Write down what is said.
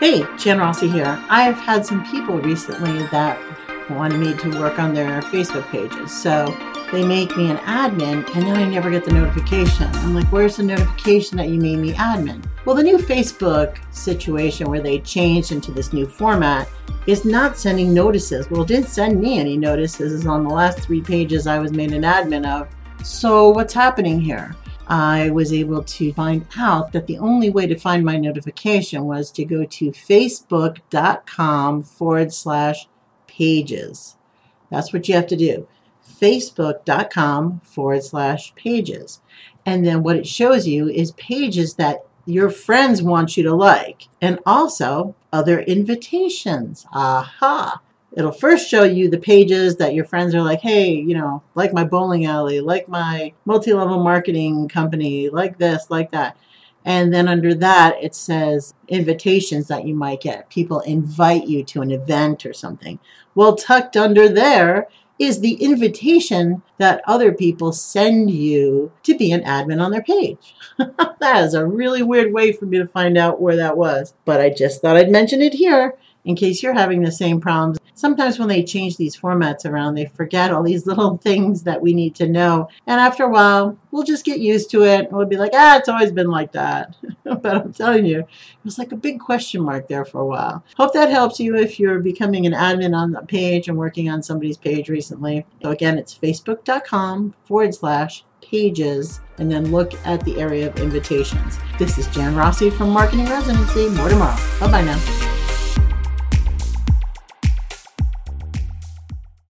Hey, Jan Rossi here. I've had some people recently that wanted me to work on their Facebook pages. So they make me an admin and then I never get the notification. I'm like, where's the notification that you made me admin? Well, the new Facebook situation where they changed into this new format is not sending notices. Well, it didn't send me any notices on the last three pages I was made an admin of. So what's happening here? I was able to find out that the only way to find my notification was to go to facebook.com forward slash pages. That's what you have to do. Facebook.com forward slash pages. And then what it shows you is pages that your friends want you to like, and also other invitations. Aha! It'll first show you the pages that your friends are like, hey, you know, like my bowling alley, like my multi level marketing company, like this, like that. And then under that, it says invitations that you might get. People invite you to an event or something. Well, tucked under there is the invitation that other people send you to be an admin on their page. that is a really weird way for me to find out where that was. But I just thought I'd mention it here in case you're having the same problems. Sometimes when they change these formats around, they forget all these little things that we need to know. And after a while, we'll just get used to it. We'll be like, ah, it's always been like that. but I'm telling you, it was like a big question mark there for a while. Hope that helps you if you're becoming an admin on the page and working on somebody's page recently. So again, it's facebook.com forward slash pages and then look at the area of invitations. This is Jan Rossi from Marketing Residency. More tomorrow. Bye bye now.